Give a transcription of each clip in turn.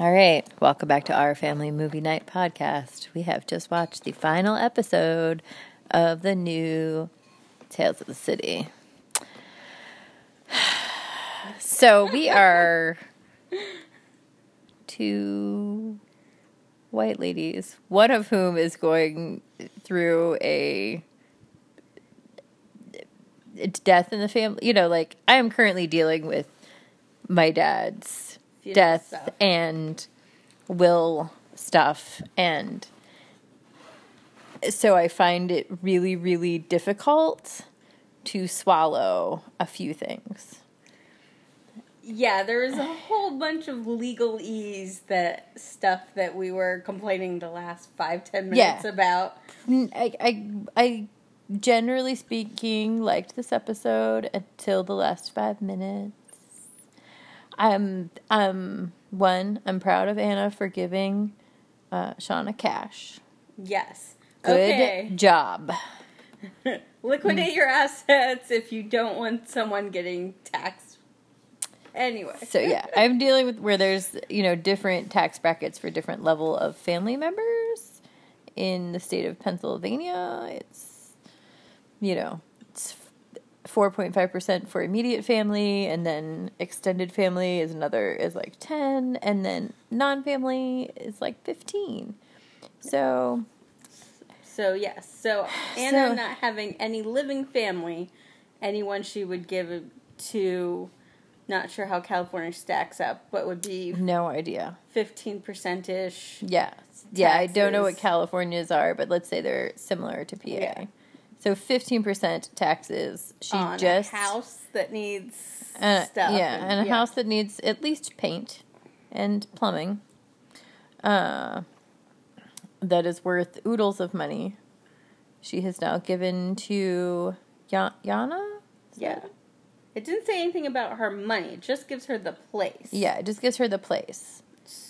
All right, welcome back to our Family Movie Night podcast. We have just watched the final episode of the new Tales of the City. So we are two white ladies, one of whom is going through a death in the family. You know, like I am currently dealing with my dad's Funeral death stuff. and will stuff and so I find it really really difficult to swallow a few things. Yeah, there was a whole bunch of legalese that stuff that we were complaining the last five ten minutes Yeah. about. I, I, I, generally speaking, liked this episode until the last five minutes. I'm, um, one, I'm proud of Anna for giving uh, Shawna cash. Yes. Good Okay. job. Liquidate your assets if you don't want someone getting taxed. Anyway. So yeah, I'm dealing with where there's you know different tax brackets for different level of family members in the state of Pennsylvania. It's you know it's four point five percent for immediate family, and then extended family is another is like ten, and then non-family is like fifteen. So So yes, so Anna So- not having any living family, anyone she would give to, not sure how California stacks up, but would be no idea. fifteen percent ish. Yeah. Yeah, I don't know what Taxes. California's are, but let's say they're similar to PA. Yeah. So 15% taxes. She on just a house that needs uh, stuff. Yeah, and a yeah. house that needs at least paint and plumbing. Uh that is worth oodles of money. She has now given to Ya- Yana? Yeah. It didn't say anything about her money. It just gives her the place. Yeah, it just gives her the place.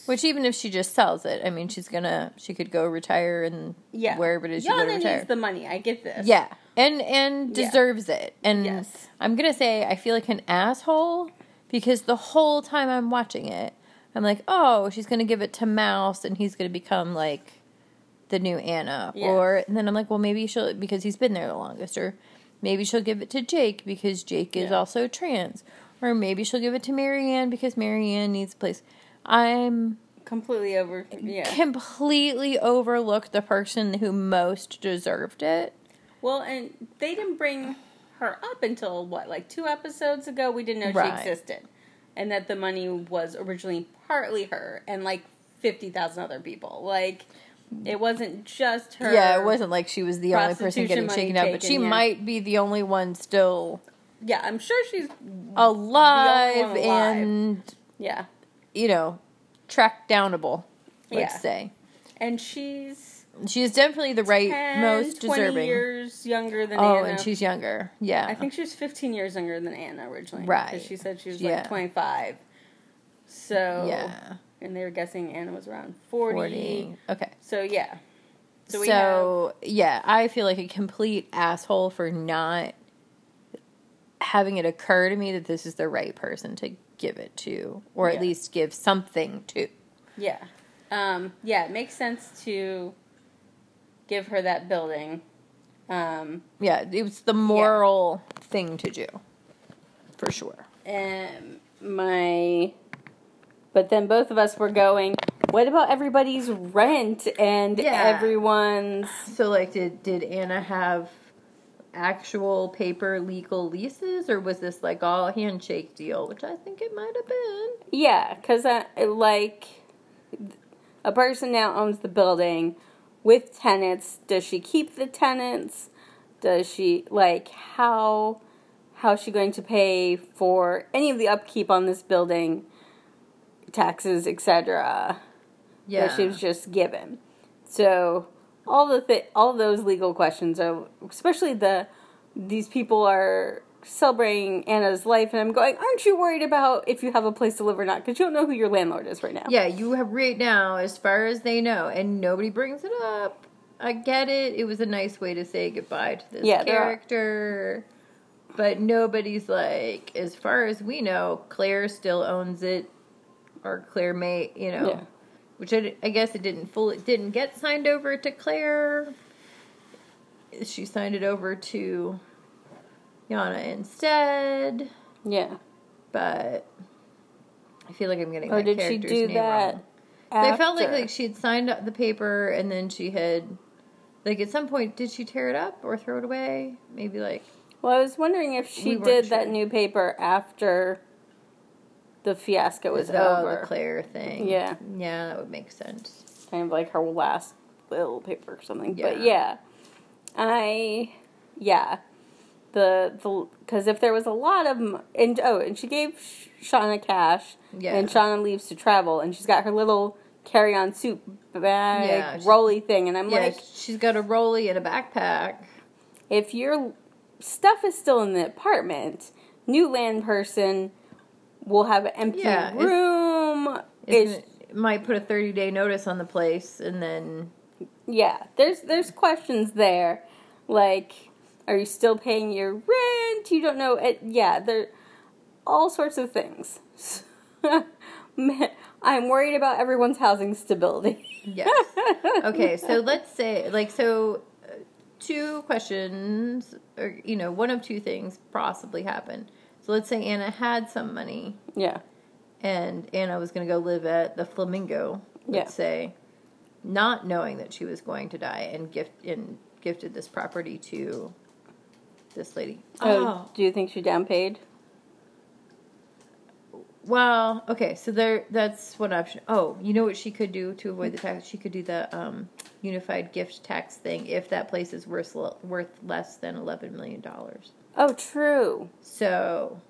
Which even if she just sells it, I mean, she's gonna she could go retire and Yeah. wherever it is she Yana needs the money. I get this. Yeah, and and Yeah. deserves it. And Yes. I'm gonna say I feel like an asshole because the whole time I'm watching it, I'm like, oh, she's gonna give it to Mouse, and he's gonna become like the new Anna, Yeah. or and then I'm like, well, maybe she'll because he's been there the longest, or maybe she'll give it to Jake because Jake is Yeah. also trans, or maybe she'll give it to Mary Ann because Mary Ann needs a place. I'm Completely over. Yeah. completely overlooked the person who most deserved it. Well, and they didn't bring her up until what, like two episodes ago? We didn't know Right. she existed. And that the money was originally partly her and like 50,000 other people. Like, it wasn't just her. Yeah, it wasn't like she was the only person getting shaken out, but she yeah. might be the only one still Yeah, I'm sure she's. alive, alive. and Yeah. You know track downable. Let's Yeah. say And she's. she's definitely the right 10, most 20 deserving. years younger than oh, Anna. and she's younger. Yeah, I think she was 15 years younger than Anna originally. Right. Because she said she was Yeah. like 25. So. yeah, And they were guessing Anna was around 40. forty. Okay, So, yeah. So, so, have. yeah, I feel like a complete asshole for not having it occur to me that this is the right person to give it to, or at Yeah. least give something to. Yeah. Um, yeah, it makes sense to give her that building. Um, Yeah, it was the moral thing to do, for sure. and my. But then both of us were going, what about everybody's rent and Yeah. everyone's. So, like, did did Anna have actual paper legal leases, or was this like all handshake deal? Which I think it might have been. Yeah, because, uh, like, a person now owns the building with tenants. Does she keep the tenants? Does she, like, how. How is she going to pay for any of the upkeep on this building, taxes, etc. Yeah, that she was just given. So all the th- all those legal questions are, especially the these people are celebrating Anna's life, and I'm going, aren't you worried about if you have a place to live or not? Because you don't know who your landlord is right now. yeah. You have right now, as far as they know, and nobody brings it up. I get it. It was a nice way to say goodbye to this Yeah, character. But nobody's like, as far as we know, Claire still owns it or Claire may, you know, Yeah. Which I, I guess it didn't fully didn't get signed over to Claire. She signed it over to Yana instead, Yeah. but I feel like I'm getting. Or my did she do that? wrong. I felt like like she had signed up the paper and then she had, like at some point, did she tear it up or throw it away? Maybe like Well, I was wondering if she We did that new paper after the fiasco was the, over. the Claire thing. Yeah. yeah, that would make sense. kind of like her last little paper or something. Yeah. But Yeah. I yeah the the because if there was a lot of and oh and she gave Sh- Shawna cash Yeah. and Shawna leaves to travel and she's got her little carry on suit bag Yeah, rolly thing and I'm yeah, like she's got a rolly and a backpack. if your stuff is still in the apartment, new land person will have an empty Yeah, room. It's, It's, it might put a 30 day notice on the place and then yeah, there's there's questions there, like are you still paying your rent? You don't know. It, yeah, there all sorts of things. I'm worried about everyone's housing stability. Yes. okay, so let's say, like, so uh, two questions, or, you know, one of two things possibly happened. So let's say Anna had some money yeah, and Anna was going to go live at the Flamingo, let's Yeah. say, not knowing that she was going to die and gift and gifted this property to this lady. Oh, do you think she downpaid? Well, okay, so there that's one option. Oh, you know what she could do to avoid the tax? She could do the um, unified gift tax thing if that place is worth worth less than eleven million dollars. Oh, true. So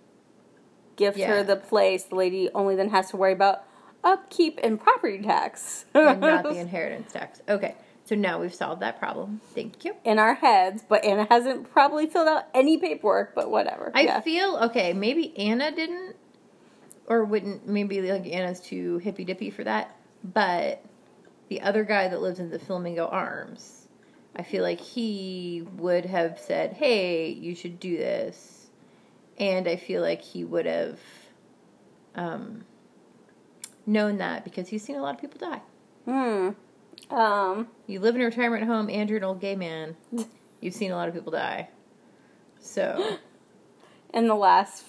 Gift Yeah. her the place. The lady only then has to worry about upkeep and property tax. and not the inheritance tax. Okay, so now we've solved that problem. Thank you. in our heads, but Anna hasn't probably filled out any paperwork, but whatever. I yeah. feel okay. Maybe Anna didn't, or wouldn't. Maybe like Anna's too hippy dippy for that. But the other guy that lives in the Flamingo Arms, I feel like he would have said, "Hey, you should do this," and I feel like he would have um, known that because he's seen a lot of people die. Hmm. Um. You live in a retirement home and you're an old gay man. You've seen a lot of people die. So, In the last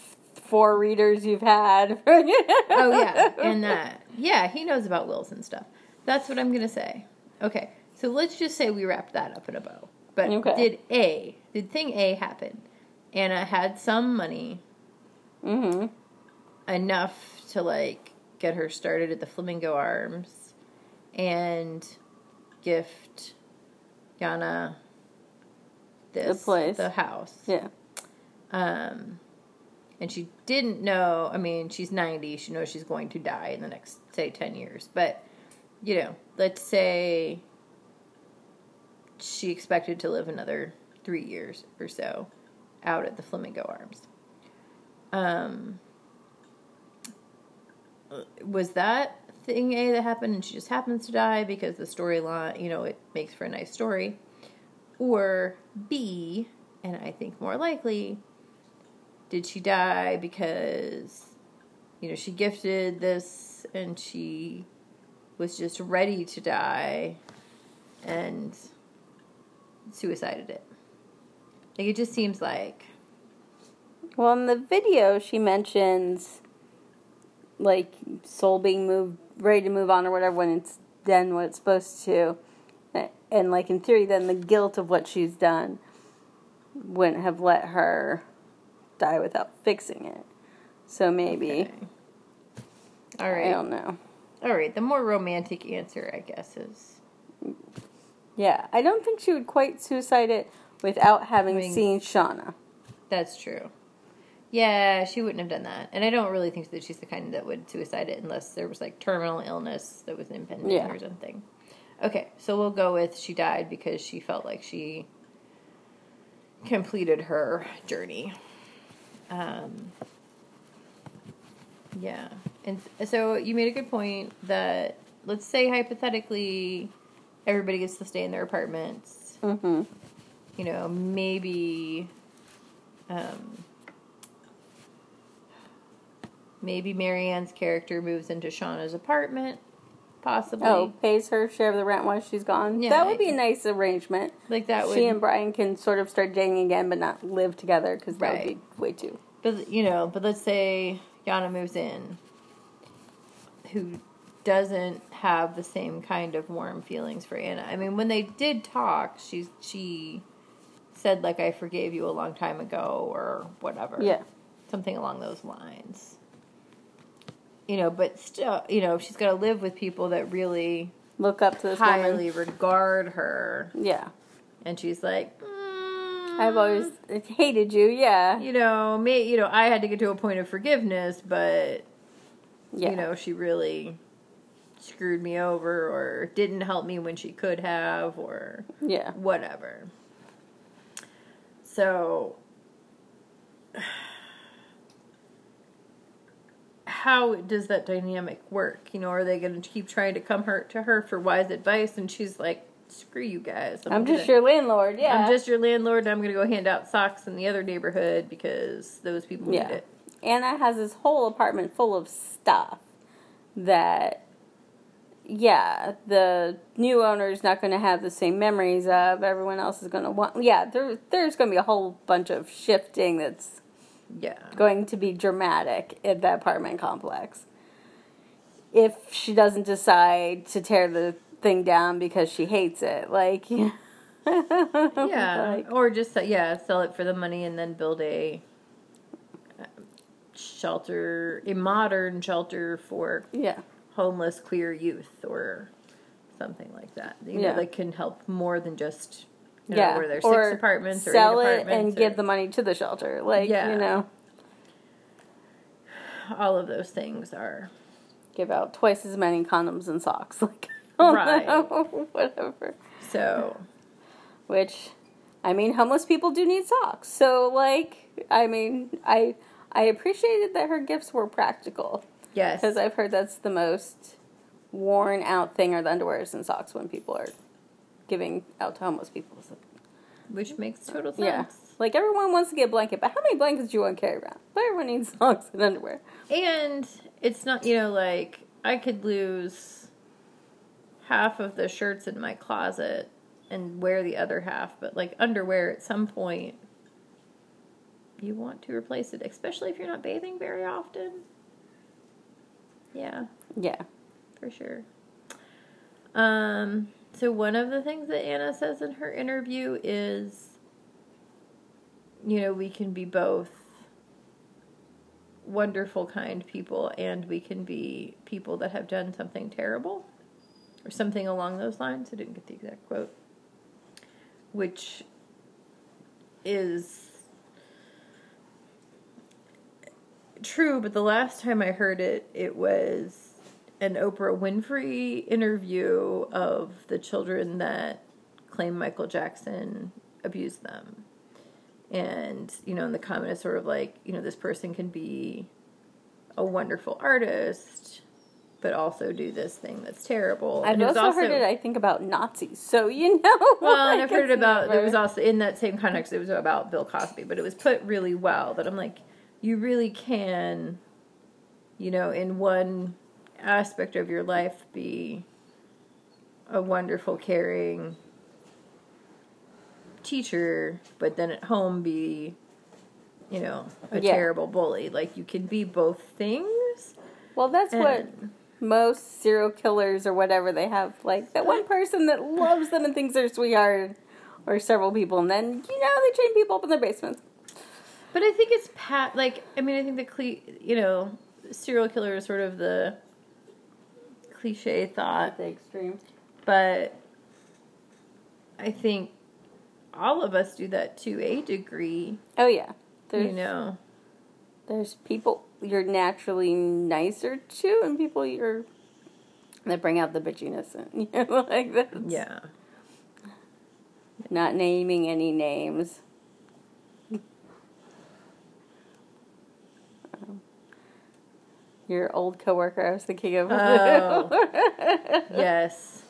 four readers you've had. oh yeah, and that. Yeah, he knows about wills and stuff. That's what I'm going to say. Okay. So let's just say we wrapped that up in a bow. But Okay. did A, did thing A happen? Anna had some money Mm-hmm. enough to like get her started at the Flamingo Arms and gift Yana this place. the house. Yeah. Um, and she didn't know. I mean, she's ninety. She knows she's going to die in the next say ten years. But you know, let's say she expected to live another three years or so out at the Flamingo Arms. Um, was that thing A that happened and she just happens to die because the storyline, you know, it makes for a nice story? Or B, and I think more likely, did she die because, you know, she gifted this and she was just ready to die and suicided it? Like, it just seems like. Well, in the video, she mentions like soul being moved, ready to move on or whatever when it's done what it's supposed to, and like in theory, then the guilt of what she's done wouldn't have let her die without fixing it. So maybe Okay. All I don't know. All right. The more romantic answer, I guess, is Yeah, I don't think she would quite suicide it without having Having- seen Shawna. that's true. Yeah, she wouldn't have done that, and I don't really think that she's the kind that would suicide it unless there was like terminal illness that was impending Yeah. or something. Okay, so we'll go with she died because she felt like she completed her journey. Um, yeah, and so you made a good point that let's say hypothetically everybody gets to stay in their apartments. Mm-hmm. You know, maybe. Um, maybe Mary Ann's character moves into Shawna's apartment, possibly. Oh, pays her share of the rent while she's gone. Yeah, that would be a nice arrangement. like that would. She and Brian can sort of start dating again, but not live together because that would be way too. But you know, but let's say Yana moves in, who doesn't have the same kind of warm feelings for Anna. I mean, when they did talk, she's she said like I forgave you a long time ago or whatever. Yeah. Something along those lines. You know, but still, you know, she's got to live with people that really Look up to this highly woman. regard her, Yeah. and she's like, mm, I've always hated you. Yeah. you know, me, you know, I had to get to a point of forgiveness, but Yeah. you know, she really screwed me over or didn't help me when she could have or Yeah. whatever. So how does that dynamic work? You know, are they going to keep trying to come her to her for wise advice and she's like, "Screw you guys. I'm just gonna- your landlord. Yeah. I'm just your landlord and I'm going to go hand out socks in the other neighborhood because those people Yeah. need it." Anna has this whole apartment full of stuff that, yeah, the new owner is not going to have the same memories of. Everyone else is going to want. Yeah, there, there's going to be a whole bunch of shifting that's Yeah. going to be dramatic at that apartment complex. If she doesn't decide to tear the thing down because she hates it, like, Yeah, like, or just uh, yeah, sell it for the money and then build a uh, shelter, a modern shelter for yeah, homeless queer youth or something like that. You Yeah. know, that can help more than just you yeah, know, where there's or six apartments or sell it and apartments give the money to the shelter, like, Yeah. you know. all of those things are give out twice as many condoms and socks. Like, Right. know, whatever. so Which, I mean, homeless people do need socks. So, like, I mean, I I appreciated that her gifts were practical yes, because I've heard that's the most worn out thing are the underwears and socks when people are giving out to homeless people. So, which makes total sense. yeah, like everyone wants to get a blanket, but how many blankets do you want to carry around? But everyone needs socks and underwear. And it's not, you know, like I could lose half of the shirts in my closet and wear the other half, but like underwear at some point you want to replace it, especially if you're not bathing very often. Yeah, Yeah, for sure. Um so one of the things that Anna says in her interview is you know, we can be both wonderful, kind people, and we can be people that have done something terrible, or something along those lines. I didn't get the exact quote, which is true, but the last time I heard it, it was an Oprah Winfrey interview of the children that claim Michael Jackson abused them and you know and the comment is sort of like you know this person can be a wonderful artist but also do this thing that's terrible I've it also, heard it. I think about Nazis, so you know. well and i've heard it about there was also in that same context it was about bill cosby but it was put really well that i'm like you really can you know in one aspect of your life be a wonderful caring teacher but then at home be you know a Yeah. terrible bully. Like you can be both things. Well, that's what most serial killers or whatever they have like that one person that loves them and thinks they're sweetheart or several people and then you know they chain people up in their basements But I think it's pat. Like I mean, I think the cle- you know serial killer is sort of the cliche thought, the extreme but I think all of us do that to a degree. oh yeah there's you know, there's people you're naturally nicer to and people you're that bring out the bitchiness and you know like that yeah. not naming any names your old coworker I was thinking of Oh. Yes.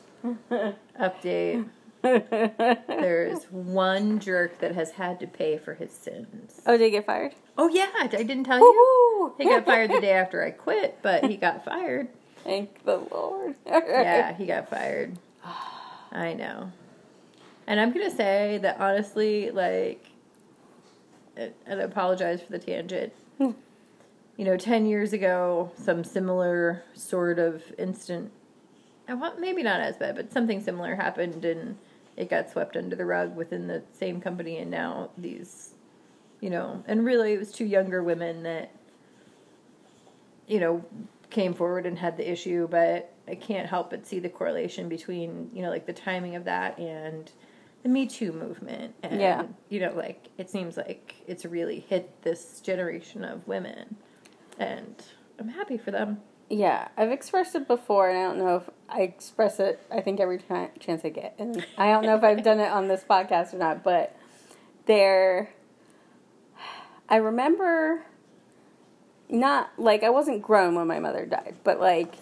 Update. There's one jerk that has had to pay for his sins. oh did he get fired Oh yeah, I didn't tell you. He got fired the day after I quit, but he got fired. Thank the Lord. Yeah, he got fired. I know. And I'm going to say that honestly, like, and I apologize for the tangent. You know, 10 years ago, some similar sort of instant, uh, I want, maybe not as bad, but something similar happened and it got swept under the rug within the same company. And now these, you know, and really it was two younger women that, you know, came forward and had the issue, but I can't help but see the correlation between, you know, like the timing of that and the Me Too movement. And, Yeah. you know, like it seems like it's really hit this generation of women. And I'm happy for them. Yeah, I've expressed it before, and I don't know if I express it. I think every time chance I get, and I don't know if I've done it on this podcast or not. But there, I remember not like I wasn't grown when my mother died, but like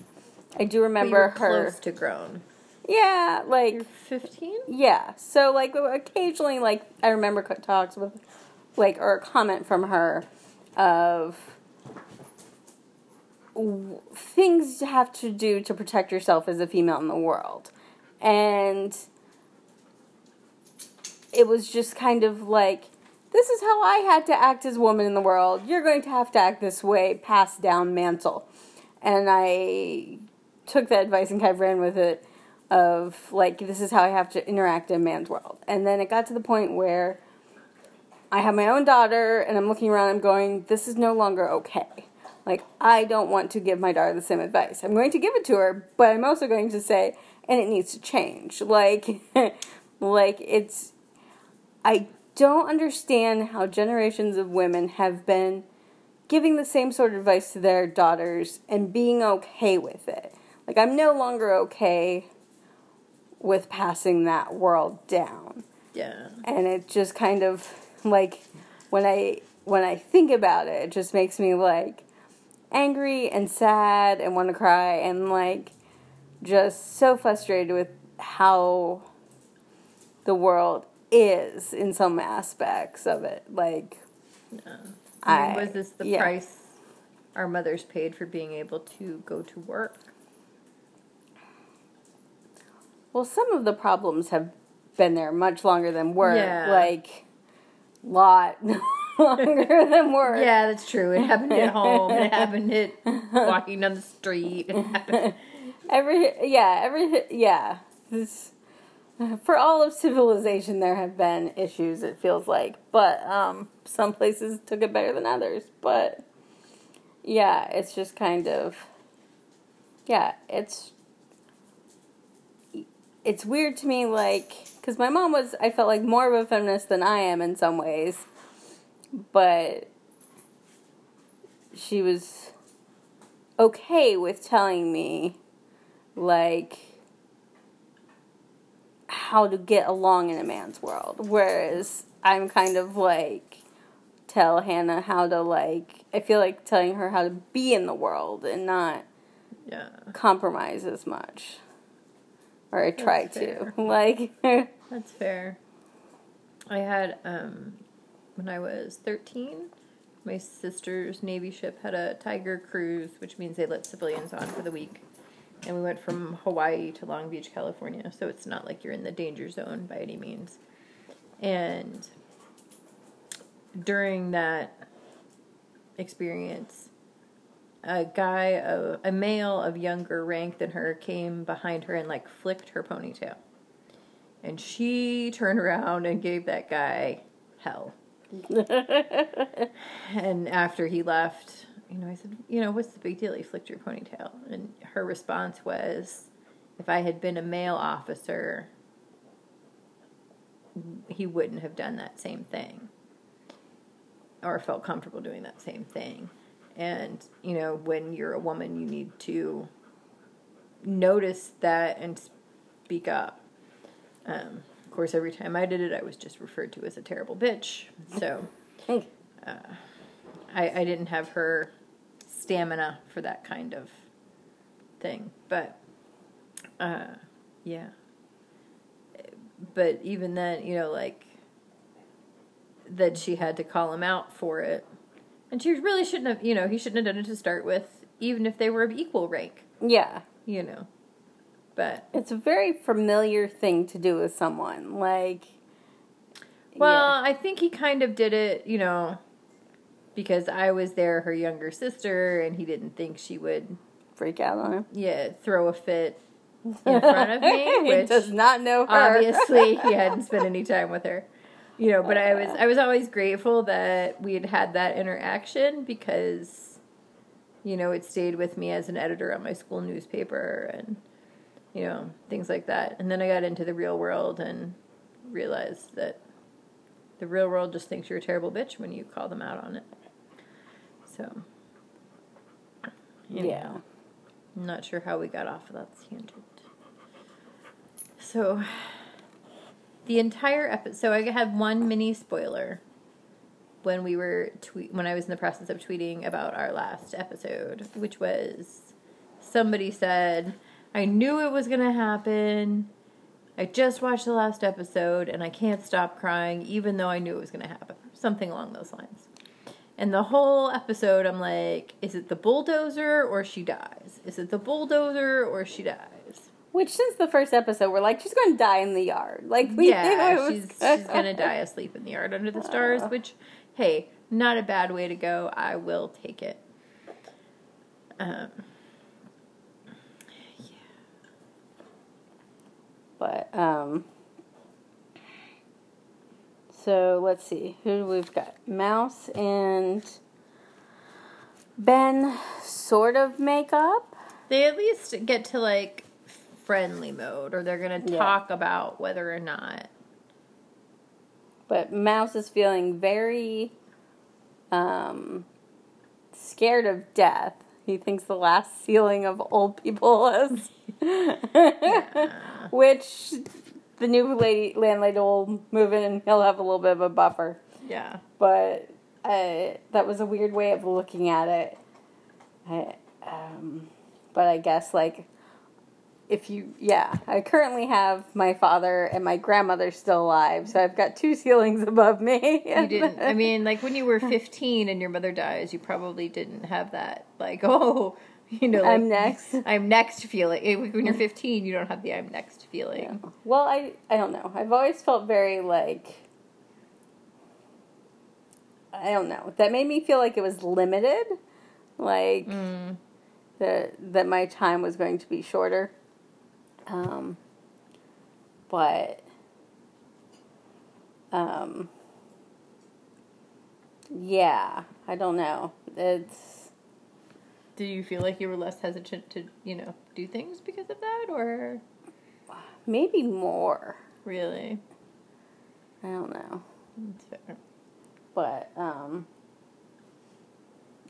I do remember her. close to grown. Yeah, like 15? yeah. So like occasionally, like I remember talks with, like or a comment from her, of things you have to do to protect yourself as a female in the world, and it was just kind of like this is how I had to act as a woman in the world. You're going to have to act this way, passed down mantle. And I took that advice and kind of ran with it of like this is how I have to interact in man's world. And then it got to the point where I have my own daughter and I'm looking around I'm going this is no longer okay. Like I don't want to give my daughter the same advice. I'm going to give it to her, but I'm also going to say and it needs to change. Like like it's I don't understand how generations of women have been giving the same sort of advice to their daughters and being okay with it. Like, I'm no longer okay with passing that world down. Yeah. And it just kind of like when I when I think about it, it just makes me like angry and sad and want to cry and like just so frustrated with how the world is in some aspects of it. Like I mean, I- was this the yeah. price our mothers paid for being able to go to work? Well, some of the problems have been there much longer than work. Yeah. Like, lot longer than work. Yeah, that's true. It happened at home. It happened at walking down the street. Every yeah, every yeah. This, for all of civilization, there have been issues. It feels like, but um, some places took it better than others. But yeah, it's just kind of yeah. It's it's weird to me, like because my mom was. I felt like more of a feminist than I am in some ways, but she was okay with telling me like how to get along in a man's world whereas i'm kind of like tell hannah how to like i feel like telling her how to be in the world and not Yeah. compromise as much or i try to like That's fair. I had um when I was 13, my sister's navy ship had a Tiger cruise, which means they let civilians on for the week. And we went from Hawaii to Long Beach, California, so it's not like you're in the danger zone by any means. And during that experience, a guy, a, a male of younger rank than her, came behind her and like flicked her ponytail. And she turned around and gave that guy hell. and after he left, you know, I said, you know, what's the big deal? He flicked your ponytail. And her response was, if I had been a male officer, he wouldn't have done that same thing or felt comfortable doing that same thing. And, you know, when you're a woman, you need to notice that and speak up. Um, of course, every time I did it, I was just referred to as a terrible bitch. So I, I didn't have her stamina for that kind of thing. But, uh, yeah. But even then, you know, like, that she had to call him out for it And she really shouldn't have, you know, he shouldn't have done it to start with, even if they were of equal rank, Yeah. you know. But It's a very familiar thing to do with someone. Like, Well, I think he kind of did it, you know, because I was there, her younger sister, and he didn't think she would, freak out on him. yeah, throw a fit in front of me, he which does not know her. obviously he hadn't spent any time with her. You know, but I was I was always grateful that we had had that interaction because, you know, it stayed with me as an editor on my school newspaper and, you know, things like that. And then I got into the real world and realized that the real world just thinks you're a terrible bitch when you call them out on it. So, anyhow, yeah. I'm not sure how we got off of that tangent. So, the entire episode. So I had one mini spoiler when we were tweet when I was in the process of tweeting about our last episode, which was somebody said, "I knew it was going to happen. I just watched the last episode and I can't stop crying, even though I knew it was going to happen." Something along those lines. And the whole episode, I'm like, is it the bulldozer or she dies? Is it the bulldozer or she dies? Which, since the first episode, we're like, she's going to die in the yard. Like, we yeah, it was she's she's gonna die asleep in the yard under the stars. Which, hey, not a bad way to go. I will take it. Um, But, um, so let's see. Who we've got? Mouse and Ben sort of make up. they at least get to like friendly mode, or they're gonna Yeah. talk about whether or not. But Mouse is feeling very um, scared of death. He thinks the last ceiling of old people is. Which the new lady landlady will move in and he'll have a little bit of a buffer. Yeah, But uh, that was a weird way of looking at it. I, um, but I guess like if you yeah i currently have my father and my grandmother still alive so i've got two ceilings above me you didn't. I mean, like when you were 15 and your mother dies, you probably didn't have that. Like, oh, you know, like, I'm next. I'm next feeling. When you're 15, you don't have the I'm next feeling. well i i don't know i've always felt very like i don't know that made me feel like it was limited like Mm. that that my time was going to be shorter um but um yeah i don't know it's Do you feel like you were less hesitant to, you know, do things because of that, or maybe more really? i don't know It's fair. but um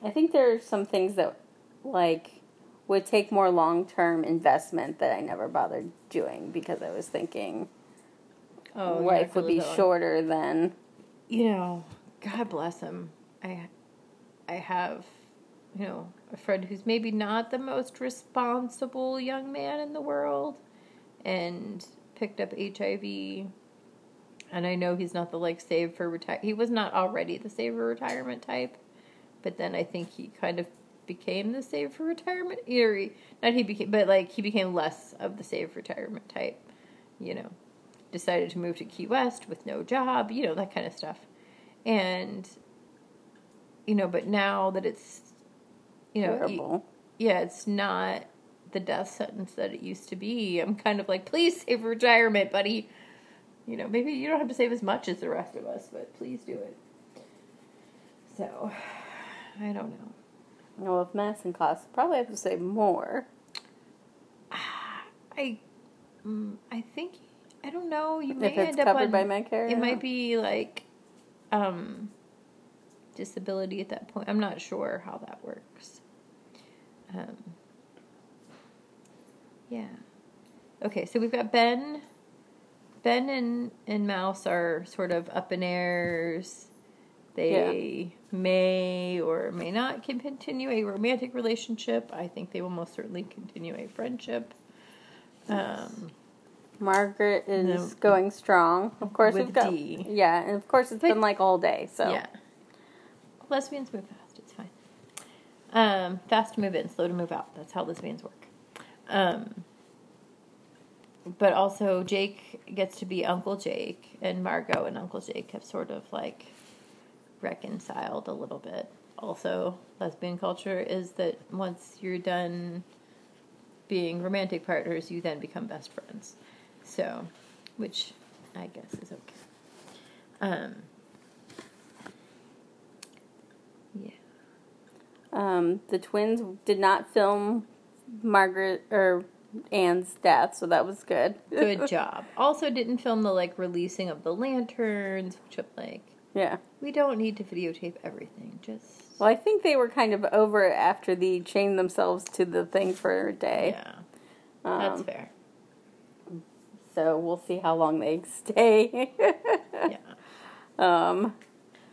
I think there's some things that like would take more long-term investment that I never bothered doing because I was thinking Oh, life would be shorter than You know, God bless him. I, I have, you know, a friend who's maybe not the most responsible young man in the world, and picked up HIV. And I know he's not the like save for retire. He was not already the save for retirement type, but then I think he kind of became the save for retirement. He, not he became, but like he became less of the save for retirement type. You know, decided to move to Key West with no job. You know that kind of stuff, and you know, but now that it's you know, terrible. yeah, it's not the death sentence that it used to be. I'm kind of like, please save retirement, buddy. You know, maybe you don't have to save as much as the rest of us, but please do it. So, I don't know. Well, with medicine class, probably have to say more. I, mm, I think I don't know. You may If it's end up covered on, by Medicare, It yeah. might be like, um, disability at that point. I'm not sure how that works. Um, yeah. Okay, so we've got Ben. Ben and and Mouse are sort of up in airs. They may or may not continue a romantic relationship. I think they will most certainly continue a friendship. Um, Margaret is No. going strong. Of course, With we've got D. yeah, and of course it's But- been like all day. So Yeah. Lesbians move fast. It's fine. Um, fast to move in, slow to move out. That's how lesbians work. Um, but also, Jake gets to be Uncle Jake, and Margot and Uncle Jake have sort of like reconciled a little bit. Also, lesbian culture is that once you're done being romantic partners, you then become best friends. So, which I guess is okay. Um, yeah. Um, the twins did not film Margaret or Anne's death, so that was good. Good job. Also, didn't film the like releasing of the lanterns, which I'm like, yeah. we don't need to videotape everything. Just Well, I think they were kind of over it after the chained themselves to the thing for a day. yeah, that's Um, fair. So we'll see how long they stay. Yeah, um,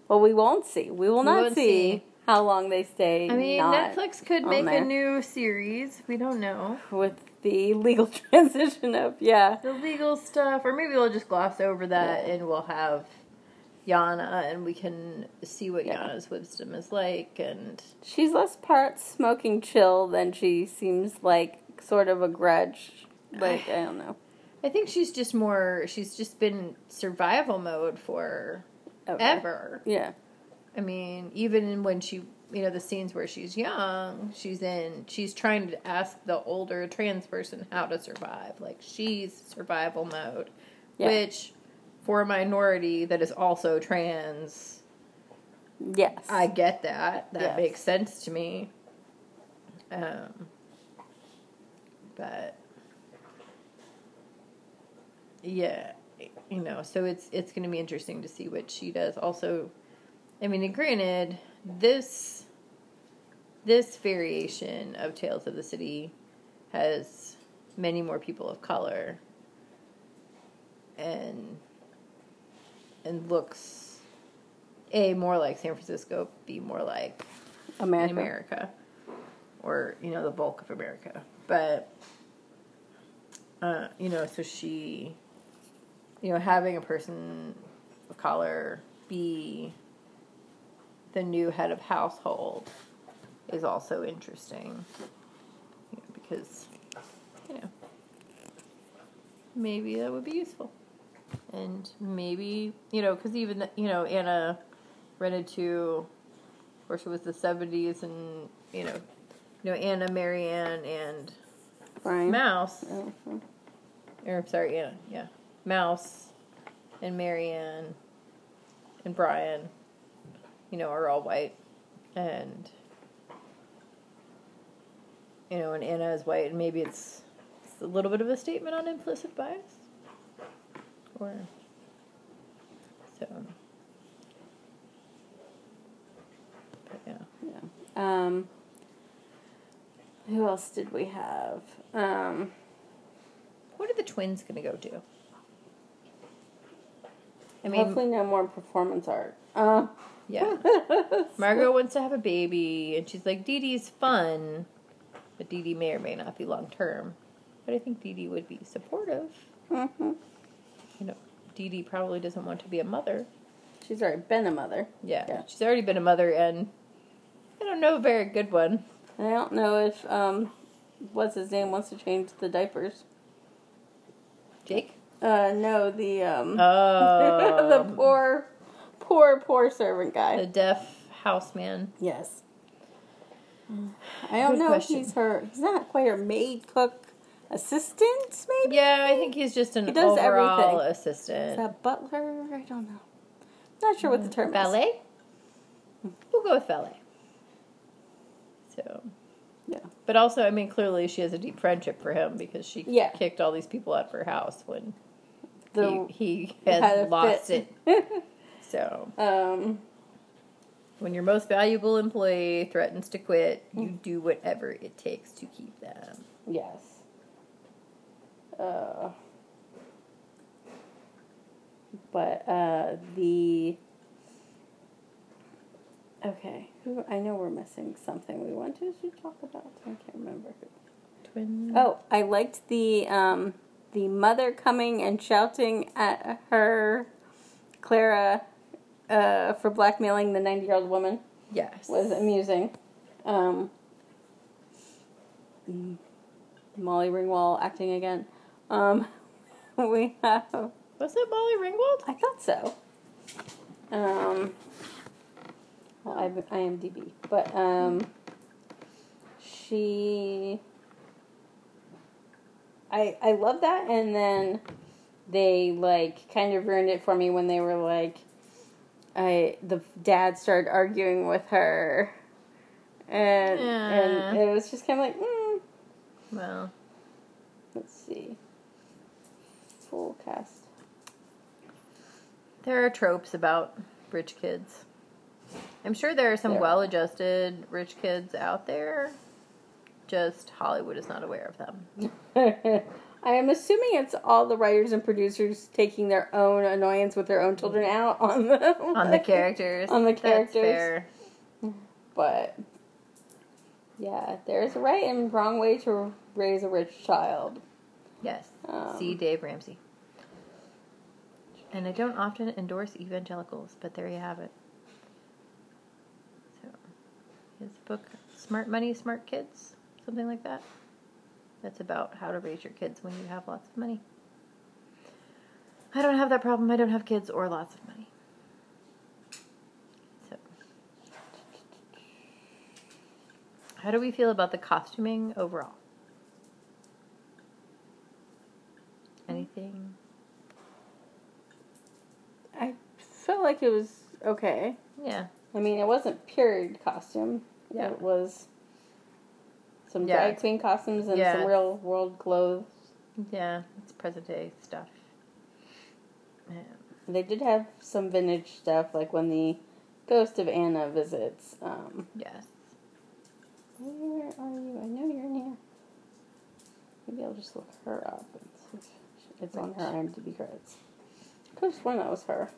well, we won't see. We will We not see, see. how long they stay. I mean, Netflix could make there. a new series. We don't know with the legal transition of yeah. the legal stuff, or maybe we'll just gloss over that and we'll have Yana, and we can see what Yeah. Yana's wisdom is like, and She's less part smoking chill than she seems like sort of a grudge. Like I don't know. I think she's just more. She's just been survival mode for Okay. ever. Yeah. I mean, even when she, you know, the scenes where she's young, she's in, she's trying to ask the older trans person how to survive. Like, she's survival mode, Yeah. which for a minority that is also trans, Yes. I get that. That Yes. makes sense to me. Um, but yeah, you know, so it's it's going to be interesting to see what she does. Also, I mean, and granted, this this variation of Tales of the City has many more people of color and and looks a more like San Francisco, b more like America. America, or you know the bulk of America. But uh, you know, so she, you know, having a person of color be the new head of household is also interesting you know, because you know maybe that would be useful and maybe you know because even you know Anna rented to of course it was the 70s and you know you know Anna Mary Ann and Brian. Mouse Mhm. or sorry Anna yeah Mouse and Mary Ann and Brian you know are all white and you know and Anna is white and maybe it's, it's a little bit of a statement on implicit bias or so but yeah Yeah. Um, who else did we have? Um, what are the twins gonna go do I mean hopefully, no more performance art. Uh, Yeah. Margot wants to have a baby, and she's like, DeDe's fun, but DeDe may or may not be long term. But I think DeDe would be supportive. mhm. You know, DeDe probably doesn't want to be a mother. She's already been a mother. Yeah, Yeah. she's already been a mother, and I don't know a very good one. I don't know if um, what's his name wants to change the diapers. Jake? Uh, no, the um, Oh. the poor, poor, poor servant guy. The deaf houseman. Yes. I don't Good know question. if he's her. He's not quite her maid, cook, assistant. Maybe. Yeah, I think he's just an He does overall everything. assistant. Is that butler? I don't know. Not sure what the term is. Ballet? We'll go with ballet. So. Yeah. But also, I mean, clearly she has a deep friendship for him because she Yeah. kicked all these people out of her house when The, he, he had lost fit. it. So, um. when your most valuable employee threatens to quit, you do whatever it takes to keep them. Yes. Uh. But uh, the. Okay, who I know we're missing something we wanted to talk about. I can't remember who. Twin. Oh, I liked the um, the mother coming and shouting at her, Clara, uh, for blackmailing the ninety-year-old woman yes. was amusing. Um, Molly Ringwald acting again. Um, we have. Was it Molly Ringwald? I thought so. Um, well, I IMDb, but um, she. I I love that, and then they like kind of ruined it for me when they were like, I the dad started arguing with her, and and it was just kind of like, mm, Well, let's see, full cast. there are tropes about rich kids. I'm sure there are some There well-adjusted rich kids out there. Just Hollywood is not aware of them. I am assuming it's all the writers and producers taking their own annoyance with their own children mm-hmm. out on the On the characters. On the That's characters. fair. But yeah, there's a right and wrong way to raise a rich child. Yes. Um, See Dave Ramsey. And I don't often endorse evangelicals, but there you have it. So, his book, Smart Money, Smart Kids, something like that. That's about how to raise your kids when you have lots of money. I don't have that problem. I don't have kids or lots of money. So, how do we feel about the costuming overall? Anything? I felt like it was okay. Yeah. I mean, it wasn't period costume. Yeah. It was some Yeah. drag queen costumes and Yeah. some real world clothes. Yeah, it's present day stuff. Yeah. They did have some vintage stuff, like when the ghost of Anna visits. Um, Yes. where are you? I know you're in here. Maybe I'll just look her up. And see if it's on her IMDb credits. Could have sworn that was her.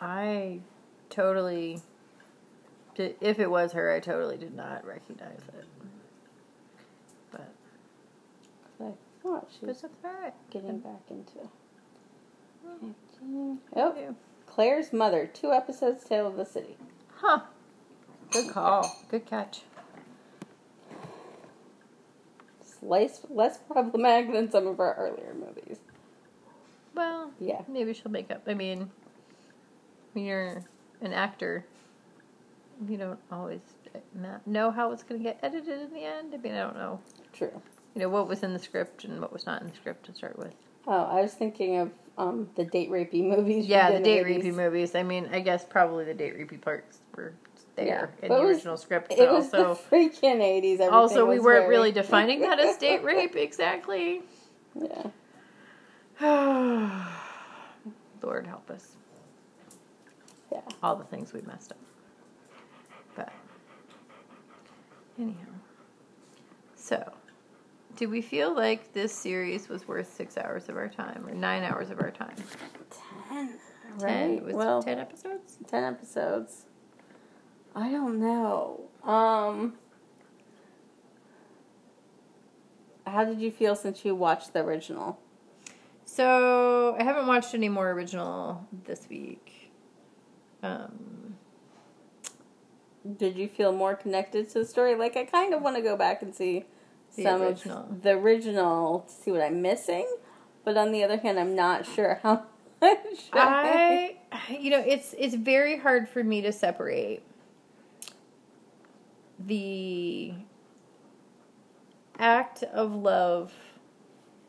I totally. Did, if it was her, I totally did not recognize it. But, I thought she was alright. getting back into. Hmm. Oh, Claire's mother. Two episodes. Tale of the City. Huh. Good call. Good catch. It's less less problematic than some of our earlier movies. Well, Yeah. maybe she'll make up. I mean, when you're an actor, you don't always know how it's going to get edited in the end. I mean, I don't know. True. You know what was in the script and what was not in the script to start with. Oh, I was thinking of um, the date rapey movies. Yeah, the date 80s. rapey movies. I mean, I guess probably the date rapey parts were there Yeah, in the was- original script, It was also the freaking eighties. also we weren't very- really defining that as date rape exactly. Yeah. Lord help us. Yeah. All the things we messed up. But anyhow. So, do we feel like this series was worth six hours of our time or nine hours of our time? Ten. Ten. Right. It was well, ten episodes? ten episodes. I don't know. Um. How did you feel since you watched the original? So I haven't watched any more original this week. Um, Did you feel more connected to the story? Like I kind of want to go back and see The some original. of the original to see what I'm missing, but on the other hand, I'm not sure how much. I, you know, it's it's very hard for me to separate the act of love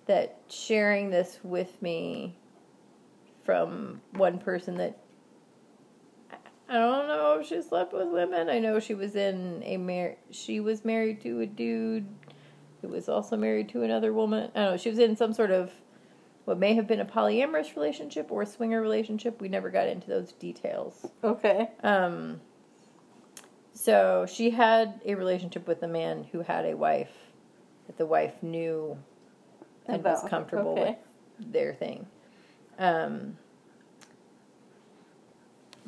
that sharing this with me from one person that I don't know if she slept with women. I know she was in a mar- she was married to a dude who was also married to another woman. I don't know. She was in some sort of what may have been a polyamorous relationship or a swinger relationship. We never got into those details. okay. Um, so she had a relationship with a man who had a wife that the wife knew and was comfortable okay. with their thing. Um,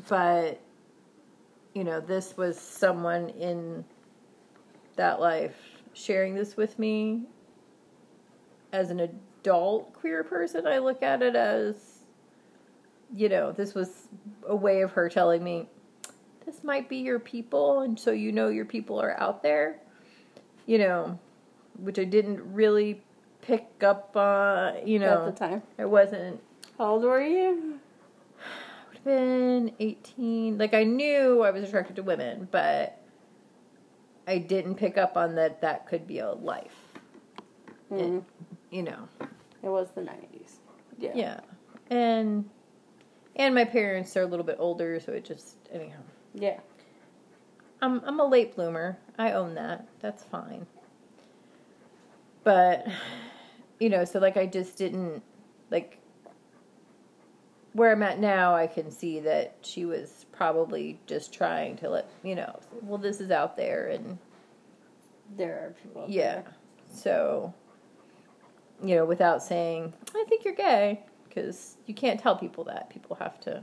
but you know, this was someone in that life sharing this with me as an adult queer person. I look at it as you know, this was a way of her telling me this might be your people, and so you know your people are out there. You know, which I didn't really pick up on. You know, At the time. I wasn't How old were you? would have been 18. Like I knew I was attracted to women, but I didn't pick up on that that could be a life. Mm. You know. It was the 90s. Yeah. Yeah. And and my parents are a little bit older, so it just anyhow. Yeah. I'm I'm a late bloomer. I own that. That's fine. But you know, so like I just didn't like where I'm at now, I can see that she was probably just trying to let you know, well this is out there and There are people. yeah. there. So you know, without saying, I think you're gay, because you can't tell people that. People have to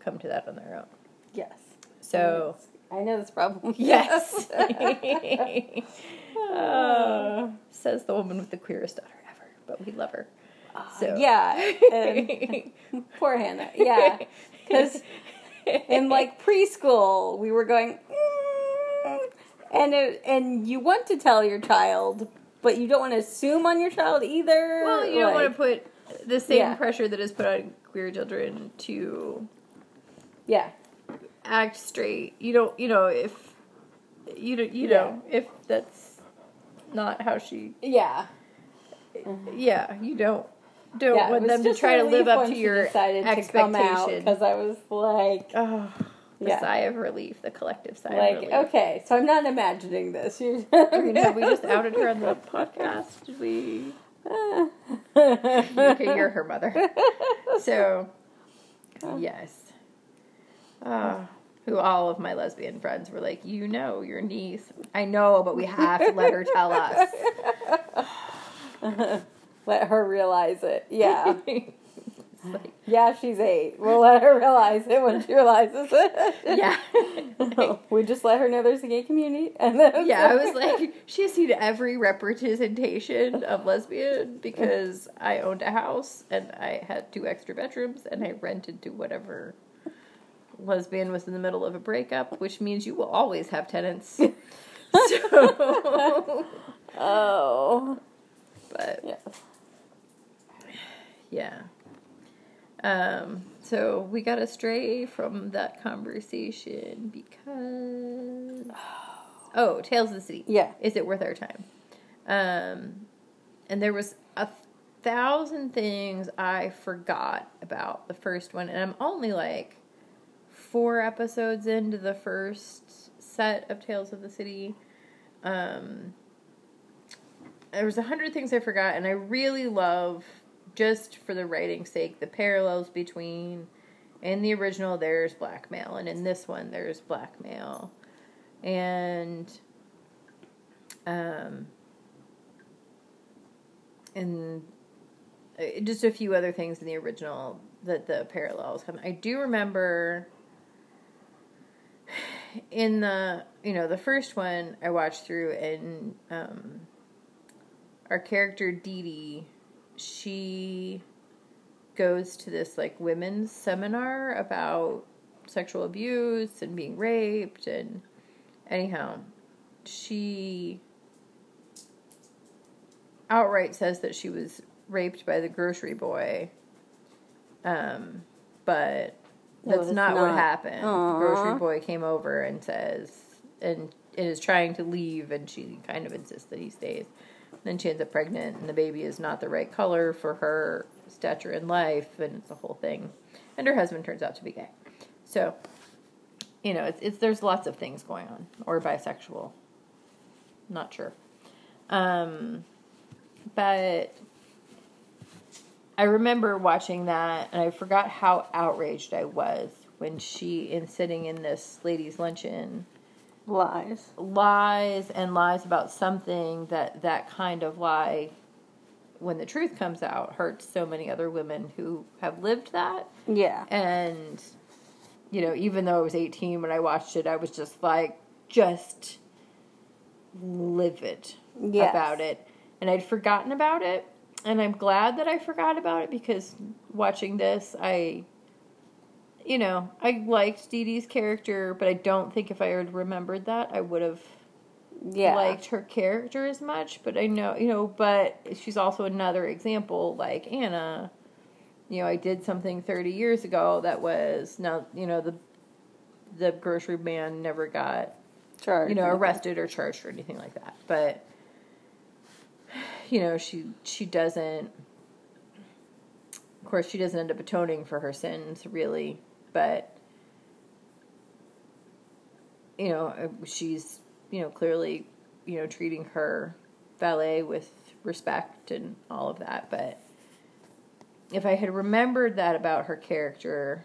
come to that on their own. Yes. So I know this problem. Yes. Uh, says the woman with the queerest daughter ever, but we love her. So yeah. and- poor Hannah. Yeah. Because in like preschool, we were going, "Mm," and it, and you want to tell your child, but you don't want to assume on your child either. well, you don't want to put the same Yeah. pressure that is put on queer children to Yeah. Act straight. You don't, you know, if you don't, you Yeah. know, if that's not how she, Yeah. Mm-hmm. yeah, you don't. Don't yeah, want them to try to live up to your expectation. because I was like, Oh, the Yeah. sigh of relief, the collective sigh of like okay, so I'm not imagining this. You have we just outed her on the podcast? Did we? Okay, you're her mother. So, yes. Uh, who all of my lesbian friends were like, you know, your niece. I know, but we have to let her tell us. Let her realize it. Yeah. Like, Yeah, she's eight. We'll let her realize it when she realizes it. yeah. we just let her know there's a gay community, and then yeah, I was like, she has seen every representation of lesbian because I owned a house and I had two extra bedrooms and I rented to whatever lesbian was in the middle of a breakup, which means you will always have tenants. so, oh, but yeah, yeah. Um, so we got astray from that conversation because oh, Tales of the City. yeah, Is it worth our time? Um, and there was a thousand things I forgot about the first one, and I'm only like four episodes into the first set of Tales of the City. Um, there was a hundred things I forgot, and I really love, just for the writing's sake, the parallels between. In the original, there's blackmail, and in this one, there's blackmail, and um, and uh, just a few other things in the original that the parallels come. I do remember in the you know the first one I watched through, and um, our character DeDe, she goes to this like women's seminar about sexual abuse and being raped and anyhow she outright says that she was raped by the grocery boy um but that's it's not, what happened. Aw. the grocery boy came over and says and, and is trying to leave and she kind of insists that he stays. Then she ends up pregnant and the baby is not the right color for her stature in life and it's a whole thing. And her husband turns out to be gay. So you know it's, it's there's lots of things going on or bisexual. Not sure. Um but i remember watching that and i forgot how outraged i was when she in sitting in this ladies luncheon lies. lies and lies about something that that kind of lie when the truth comes out hurts so many other women who have lived that Yeah, and you know even though i was 18 when i watched it i was just like just livid Yes. about it and i'd forgotten about it and i'm glad that i forgot about it because watching this i you know, I liked DeDe's character, but I don't think if I had remembered that, I would have Yeah. liked her character as much. But I know, you know, but she's also another example, like Anna. You know, I did something 30 years ago that was now, you know, the the grocery man never got Sure. you know, arrested or charged or anything like that. But you know, she she doesn't. Of course, she doesn't end up atoning for her sins, really. But you know, uh, she's you know clearly you know treating her valet with respect and all of that. But if I had remembered that about her character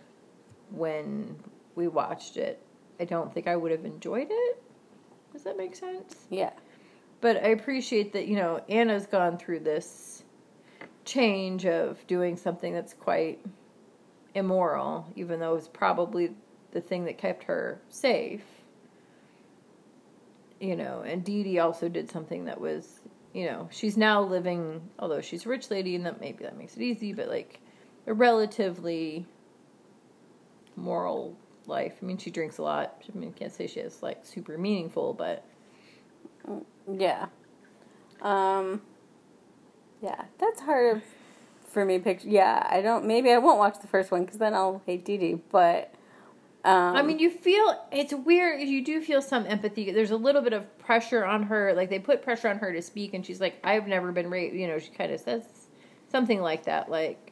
when we watched it, I don't think I would have enjoyed it. Does that make sense? Yeah. But I appreciate that, you know, Anna's gone through this change of doing something that's quite immoral, even though it's probably the thing that kept her safe. You know, and DeDe also did something that was, you know, she's now living, although she's a rich lady and that maybe that makes it easy, but like a relatively moral life. I mean, she drinks a lot. I mean, can't say she has like super meaningful, but Yeah. Um Yeah, that's hard for me picture. Yeah, I don't maybe I won't watch the first one cuz then I'll hate DeDe, but um I mean, you feel it's weird. You do feel some empathy. There's a little bit of pressure on her. Like they put pressure on her to speak, and she's like, "I've never been raped." You know, she kind of says something like that. Like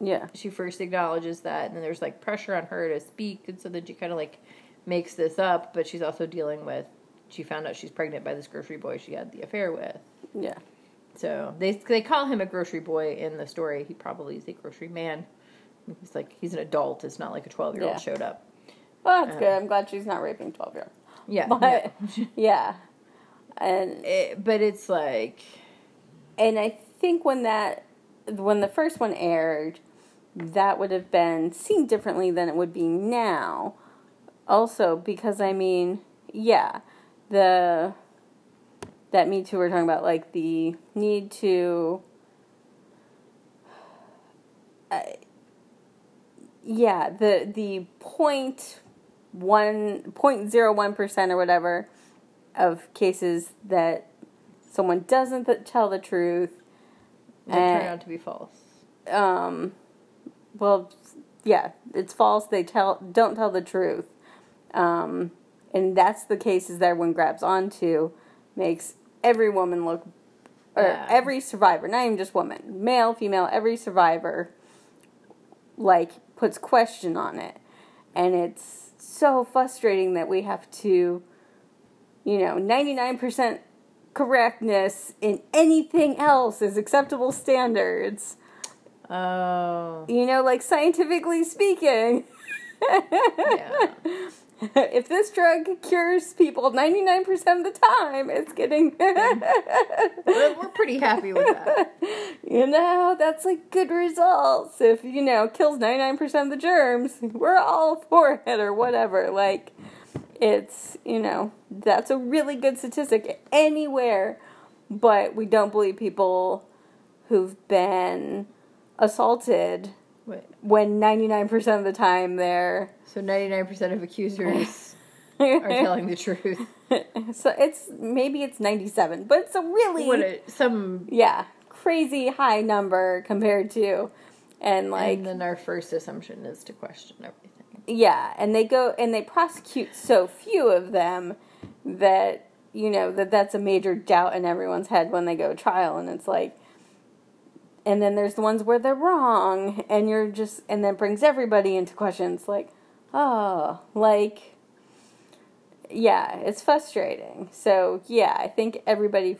yeah. she first acknowledges that, and then there's like pressure on her to speak, and so then she kind of like makes this up. But she's also dealing with. She found out she's pregnant by this grocery boy she had the affair with. Yeah. So they they call him a grocery boy in the story. He probably is a grocery man. He's like he's an adult. It's not like a twelve year old showed up. Well, that's Uh, good. I'm glad she's not raping 12-year-olds. Yeah, But yeah. yeah. And It, but it's like and I think when that when the first one aired, that would have been seen differently than it would be now. Also, because I mean, yeah, the that Me Too we're talking about, like the need to, uh, yeah, the the point one point zero one percent or whatever of cases that someone doesn't th- tell the truth they turn out to be false. um well yeah it's false they tell don't tell the truth um and that's the cases that everyone grabs onto makes every woman look or Yeah. every survivor not even just woman male female every survivor like puts question on it and it's so frustrating that we have to you know 99% correctness in anything else is acceptable standards Oh, you know, like scientifically speaking, yeah. if this drug cures people 99% of the time, it's getting, we're, we're pretty happy with that. you know, that's like good results. If, you know, kills 99% of the germs, we're all for it or whatever. Like, it's, you know, that's a really good statistic anywhere, but we don't believe people who've been assaulted When 99% of the time they're so ninety nine percent of accusers are telling the truth. so it's maybe it's 97 but it's a really What a, some yeah crazy high number compared to and like and then our first assumption is to question everything. yeah and they go and they prosecute so few of them that you know that that's a major doubt in everyone's head when they go to trial and it's like and then there's the ones where they're wrong and you're just and that brings everybody into questions like oh like yeah it's frustrating. So yeah i think everybody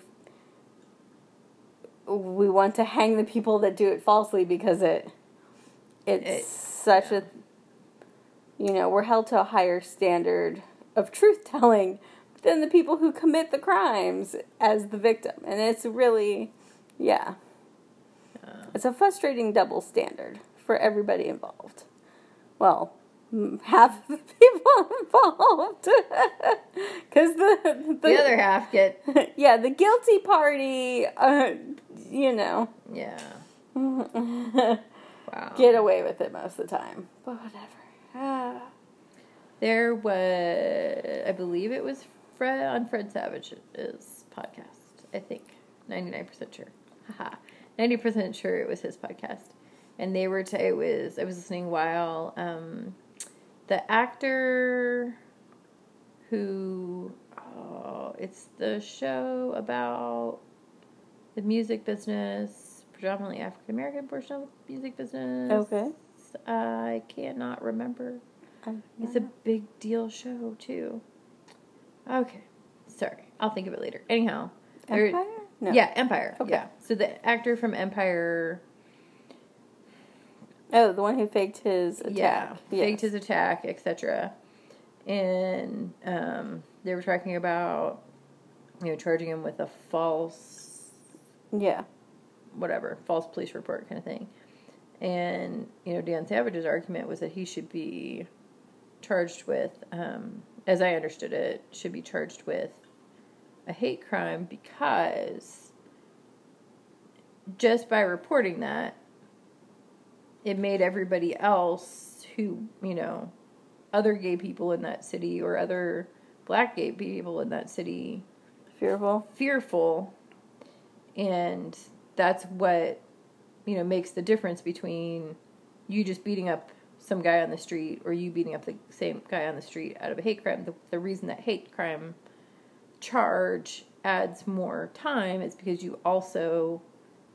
we want to hang the people that do it falsely because it it's It- such a you know we're held to a higher standard of truth telling than the people who commit the crimes as the victim. And it's really yeah it's a frustrating double standard for everybody involved well half of the people involved because the, the The other half get yeah the guilty party uh, you know yeah. Wow get away with it most of the time but whatever Ah. There was, I believe it was Fred on Fred Savage's podcast. I think ninety nine percent sure. Haha, ninety percent sure it was his podcast, and they were. T- it was. I was listening while um, the actor who. Oh, it's the show about the music business, predominantly African American portion of the music business. Okay. I cannot remember. It's a big deal show too. Okay, sorry, I'll think of it later. Anyhow, Empire? No. yeah, Empire. Okay. Yeah, so the actor from Empire, Oh, the one who faked his attack. yeah, faked Yes. his attack, etc. And um, they were talking about, you know, charging him with a false Yeah. whatever, false police report kind of thing. And, you know, Dan Savage's argument was that he should be charged with, um, as I understood it, should be charged with a hate crime because just by reporting that, it made everybody else who, you know, other gay people in that city or other black gay people in that city Fearful. fearful and that's what you know makes the difference between you just beating up some guy on the street or you beating up the same guy on the street out of a hate crime the, the reason that hate crime charge adds more time is because you also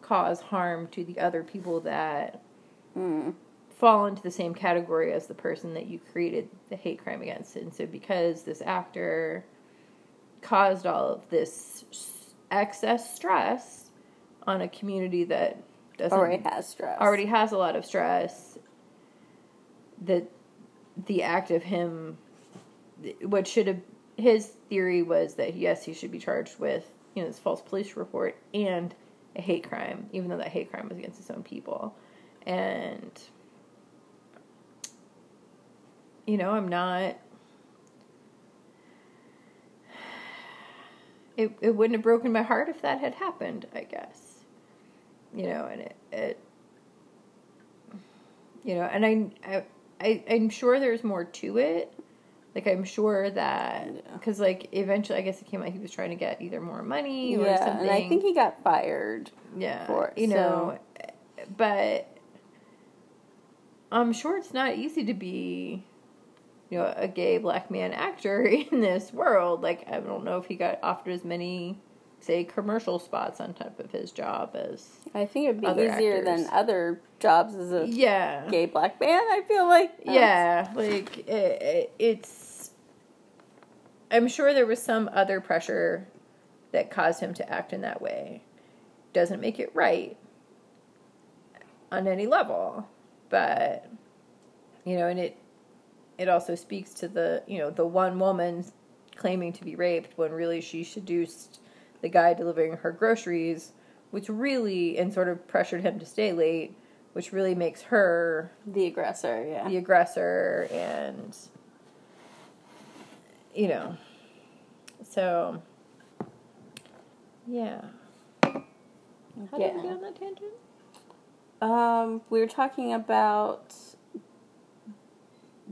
cause harm to the other people that Mm. fall into the same category as the person that you created the hate crime against. And so, because this actor caused all of this excess stress on a community that doesn't Already has stress. already has a lot of stress, that the act of him, what should have his theory was that yes, he should be charged with you know this false police report and a hate crime, even though that hate crime was against his own people, and you know I'm not. It it wouldn't have broken my heart if that had happened. I guess, you know, and it, it you know, and I, I, I I'm sure there's more to it. Like I'm sure that Yeah. because like eventually, I guess it came out he was trying to get either more money or Yeah, something. and I think he got fired. yeah, for it, you know, but I'm sure it's not easy to be, you know, a gay black man actor in this world. Like I don't know if he got offered as many, say, commercial spots on top of his job as I think it'd be easier than other jobs as a yeah, gay black man. I feel like. Yeah, like it, it, it's. I'm sure there was some other pressure that caused him to act in that way. Doesn't make it right on any level, but you know, and it it also speaks to the you know the one woman claiming to be raped when really she seduced the guy delivering her groceries, which really and sort of pressured him to stay late, which really makes her the aggressor. Yeah. the aggressor and you know so yeah how did we get on that tangent Um, we were talking about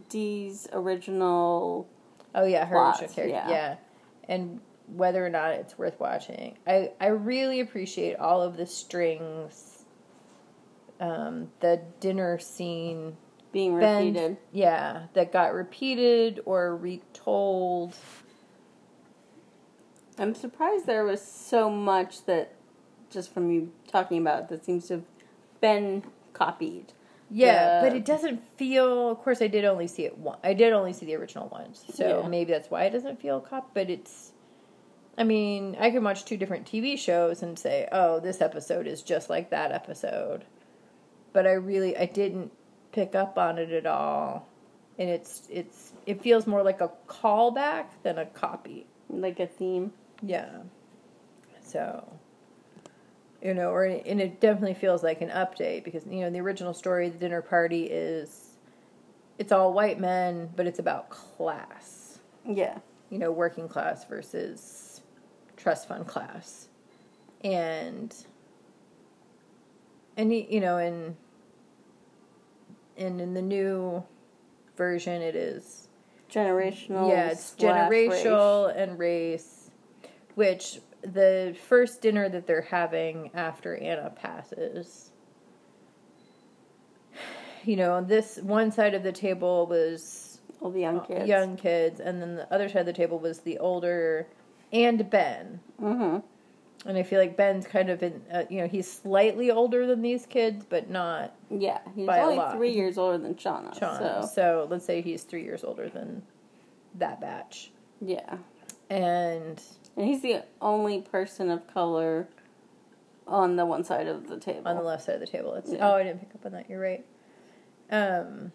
Dee's original. oh yeah her Plots, original character yeah. yeah. and whether or not it's worth watching i i really appreciate all of the strings um the dinner scene Being repeated. yeah that got repeated or retold I'm surprised there was so much that, just from you talking about, that seems to have been copied. Yeah, The- but it doesn't feel. Of course, I did only see it one. I did only see the original once, so Yeah. maybe that's why it doesn't feel cop. But it's. I mean, I can watch two different TV shows and say, "Oh, this episode is just like that episode," but I really I didn't pick up on it at all, and it's it's it feels more like a callback than a copy. Like a theme. Yeah. So, you know, or and it definitely feels like an update because you know the original story, the dinner party is, it's all white men, but it's about class. Yeah. You know, working class versus trust fund class, and and you know, and and in the new version, it is generational. yeah, it's generational and race, which the first dinner that they're having after Anna passes. You know, this one side of the table was. All the young kids. young kids, and then the other side of the table was the older and Ben. Mm-hmm. And I feel like Ben's kind of in, uh, you know, he's slightly older than these kids, but not Yeah, he's By a only lot. three years older than Shawna. Sean. So So let's say he's three years older than that batch. yeah, And and he's the only person of color on the one side of the table. on the left side of the table. It's, Yeah. Oh, I didn't pick up on that. You're right. Um,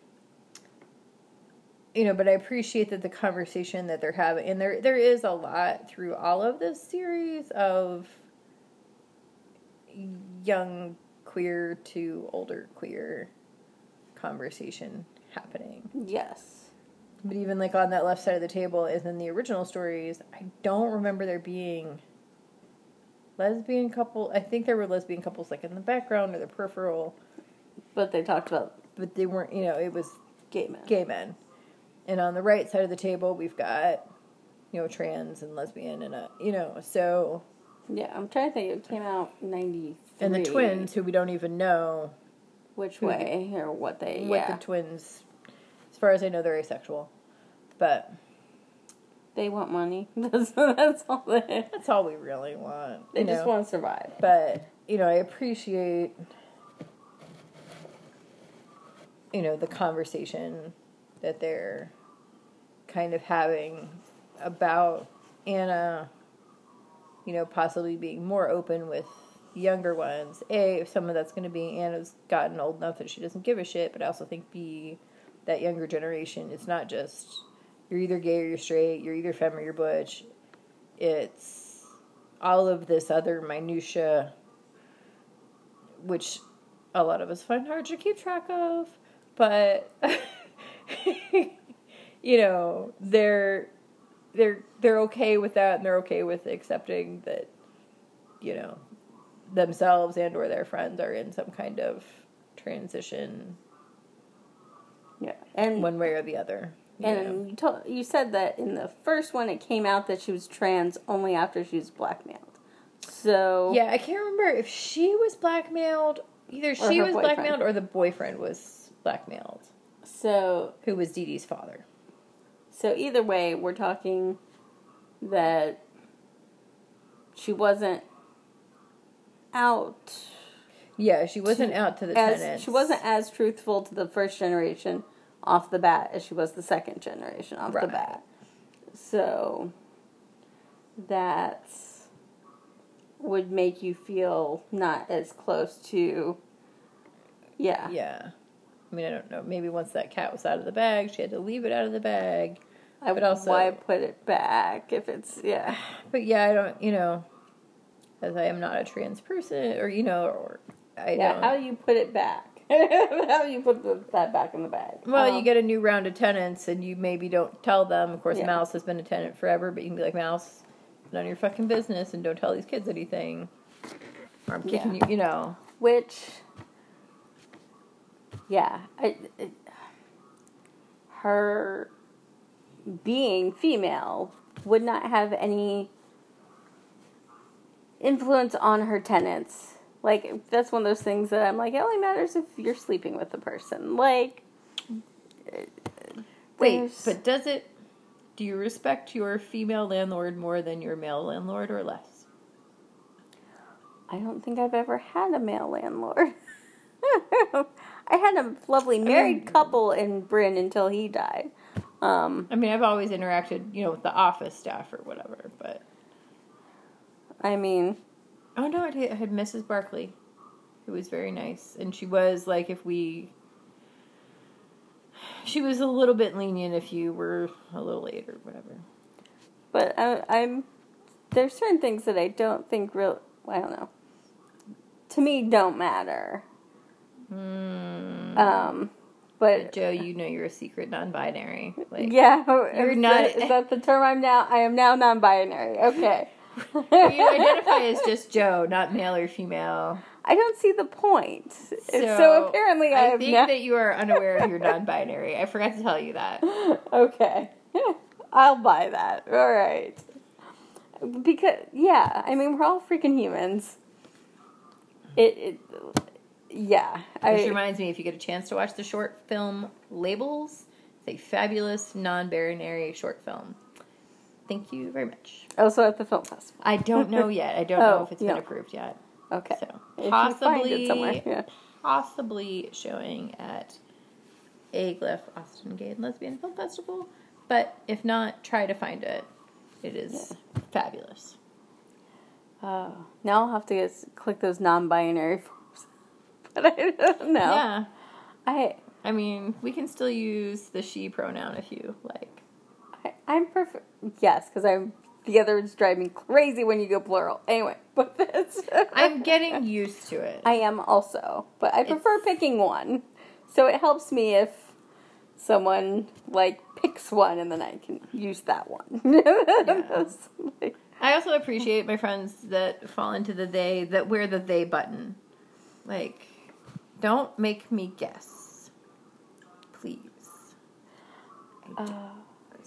you know, but I appreciate that the conversation that they're having, and there there is a lot through all of this series of young queer to older queer conversation happening. Yes. But even like on that left side of the table, as in the original stories, I don't remember there being lesbian couple. I think there were lesbian couples like in the background or the peripheral, But they talked about but they weren't. You know, it was gay men. gay men. And on the right side of the table, we've got you know trans and lesbian and a you know so Yeah, I'm trying to think. It came out 90 and the twins who we don't even know Which who the- way or what they? what yeah, the twins. As far as I know, they're asexual, but they want money. That's that's all they. that's all we really want. They just know? want to survive. but you know i appreciate you know the conversation that they're kind of having about anna you know possibly being more open with younger ones. A if some of that's going to be anna's gotten old enough that she doesn't give a shit but i also think b that younger generation it's not just you're either gay or you're straight you're either femme or you're butch. It's all of this other minutia which a lot of us find hard to keep track of but you know they're they're they're okay with that and they're okay with accepting that you know themselves and or their friends are in some kind of transition Yeah, and one way or the other you and you told you said that in the first one it came out that she was trans only after she was blackmailed. So yeah i can't remember if she was blackmailed either she was boyfriend. blackmailed or the boyfriend was blackmailed So who was DeDe's father so either way, we're talking that she wasn't out yeah she wasn't to- out to the as tenants she wasn't as truthful to the first generation off the bat as she was the second generation off the bat. So that would make you feel not as close to yeah. Yeah. I mean, I don't know. Maybe once that cat was out of the bag, she had to leave it out of the bag. I, would also- why put it back if it's yeah. But yeah, I don't, you know, as I am not a trans person, or, you know, or I Yeah, don't. how do you put it back? how do you put the, that back in the bag? well, you Um, get a new round of tenants and you maybe don't tell them. Of course, Yeah. Mouse has been a tenant forever, but you can be like, Mouse, none of your fucking business and don't tell these kids anything. Or I'm kicking Yeah. you, you know. which yeah I, it, her being female would not have any influence on her tenants like that's one of those things that i'm like it only matters if you're sleeping with the person like Wait, but does it, do you respect your female landlord more than your male landlord or less? I don't think I've ever had a male landlord. I had a lovely married couple in Bryn until he died. Um, I mean, I've always interacted, you know, with the office staff or whatever, but I mean, oh no, I had I had Mrs. Barkley, who was very nice, and she was like, if we, she was a little bit lenient if you were a little late or whatever. but I, I'm there's certain things that I don't think real. I don't know. To me, don't matter. Mm. Um, but Joe, you know you're a secret non-binary. Like, yeah, oh, you're is not- That, is that the term I'm now? I am now non-binary. Okay. you identify as just Joe, not male or female. I don't see the point. So, apparently, I, I think that you are unaware of your non-binary. I forgot to tell you that. okay, I'll buy that. All right. Because yeah, I mean we're all freaking humans. It, it yeah. Which I, reminds me, if you get a chance to watch the short film Labels, it's a fabulous non-binary short film. Thank you very much. also at the film festival. I don't know yet. I don't know Oh, if it's yeah. been approved yet. Okay. So If possibly. Yeah. possibly showing at aGLIFF Austin Gay and Lesbian Film Festival. But if not, try to find it. It is fabulous. Oh, now I'll have to just click those non-binary forms. But I don't know. Yeah. I, I mean, we can still use the she pronoun if you like. I I'm perfect. Yes, because I'm the other ones drive me crazy when you go plural. Anyway, but this I'm getting used to it. I am also, but I prefer It's- picking one. So it helps me if someone like picks one and then I can use that one. Like- I also appreciate my friends that fall into the they that wear the they button. Like, don't make me guess, please. I uh,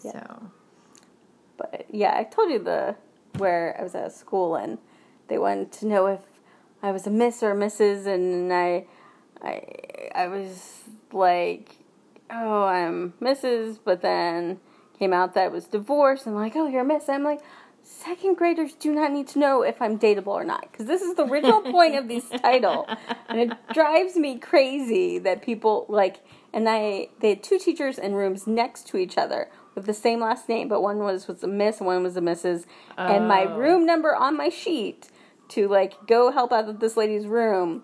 yeah. So but yeah, I told you the where I was at school and they wanted to know if I was a Miss or a Mrs. and I I I was like, oh, I'm Mrs. But then came out that I was divorced and like, oh, you're a Miss. I'm like. Second graders do not need to know if I'm dateable or not because this is the original point of this title, and it drives me crazy that people like. And I they had two teachers in rooms next to each other with the same last name, but one was was a Miss, and one was a Mrs. And my Oh. room number on my sheet to like go help out at this lady's room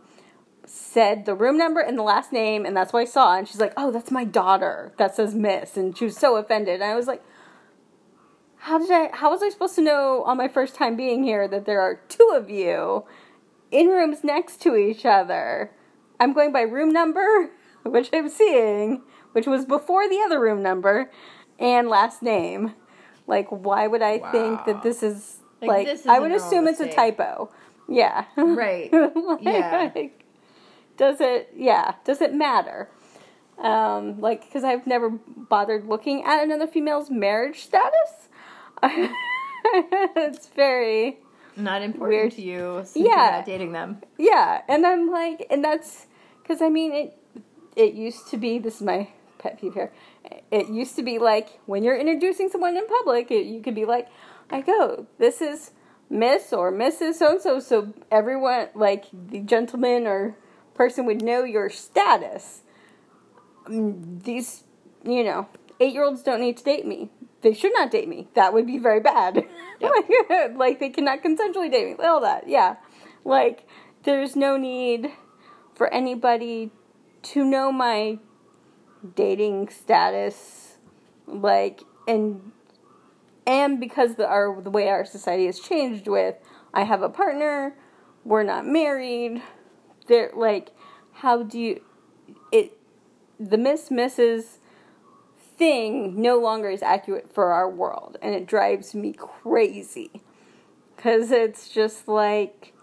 said the room number and the last name, and that's what I saw. And she's like, "Oh, that's my daughter. That says Miss," and she was so offended. And I was like, "How did I? How was I supposed to know on my first time being here that there are two of you in rooms next to each other? I'm going by room number, which I'm seeing, which was before the other room number, and last name. Like, why would I think that this is Like, like? this is I would assume it's a typo. Yeah. Right. Like, Yeah. like, does it? Yeah. Does it matter? Um, like, because I've never bothered looking at another female's marriage status. it's very not important Weird. to you. Yeah. dating them. yeah, and I'm like, and that's because I mean it. It used to be. This is my pet peeve here. It used to be like when you're introducing someone in public, it, you could be like, I go, this is Miss or Mrs. So and so, so everyone, like the gentleman or person, would know your status. Mm, These, you know, eight year olds don't need to date me. They should not date me. That would be very bad. like, like they cannot consensually date me. All that, yeah. Like there's no need for anybody to know my dating status like and and because the our the way our society has changed with I have a partner, we're not married. They're like how do you it the miss misses thing no longer is accurate for our world and it drives me crazy cuz it's just like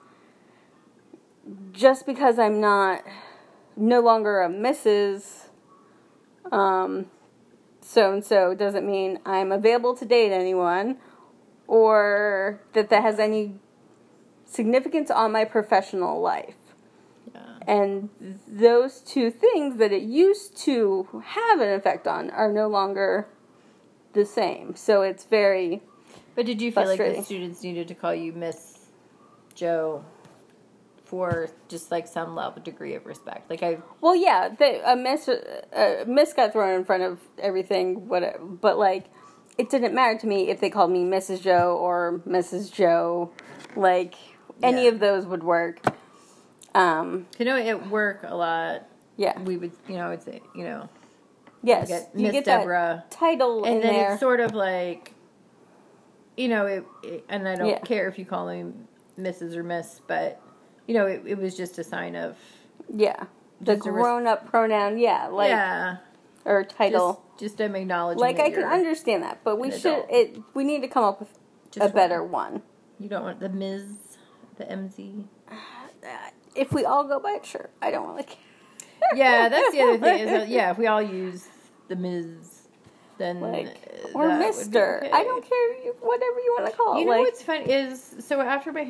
just because I'm not no longer a Mrs. Um, so and so doesn't mean I'm available to date anyone or that that has any significance on my professional life. And those two things that it used to have an effect on are no longer the same. So it's very But did you feel like the students needed to call you Miss Joe for just like some level degree of respect? Like I Well, yeah, the, a miss a miss got thrown in front of everything, whatever. But like, it didn't matter to me if they called me Mrs. Joe or Mrs. Joe. Like, any Yeah. of those would work. Um, you know at work a lot yeah, we would you know, I would say, you know, yes, get you Miss get Deborah. title and in then there. it's sort of like you know it, it- and i don't Yeah. care if you call me mrs or miss but you know it, it was just a sign of yeah, the res- grown-up pronoun. Yeah, like yeah or title. just, just an acknowledgement like I can understand that, but we should. adult. It we need to come up with Just a better one. you don't want the ms the mz if we all go by it, sure. I don't really care. Yeah, that's the other thing. Is that, yeah, if we all use the Ms., then Like uh, or that would be Mister. okay. I don't care whatever you want to call it. You know like, what's funny is so after my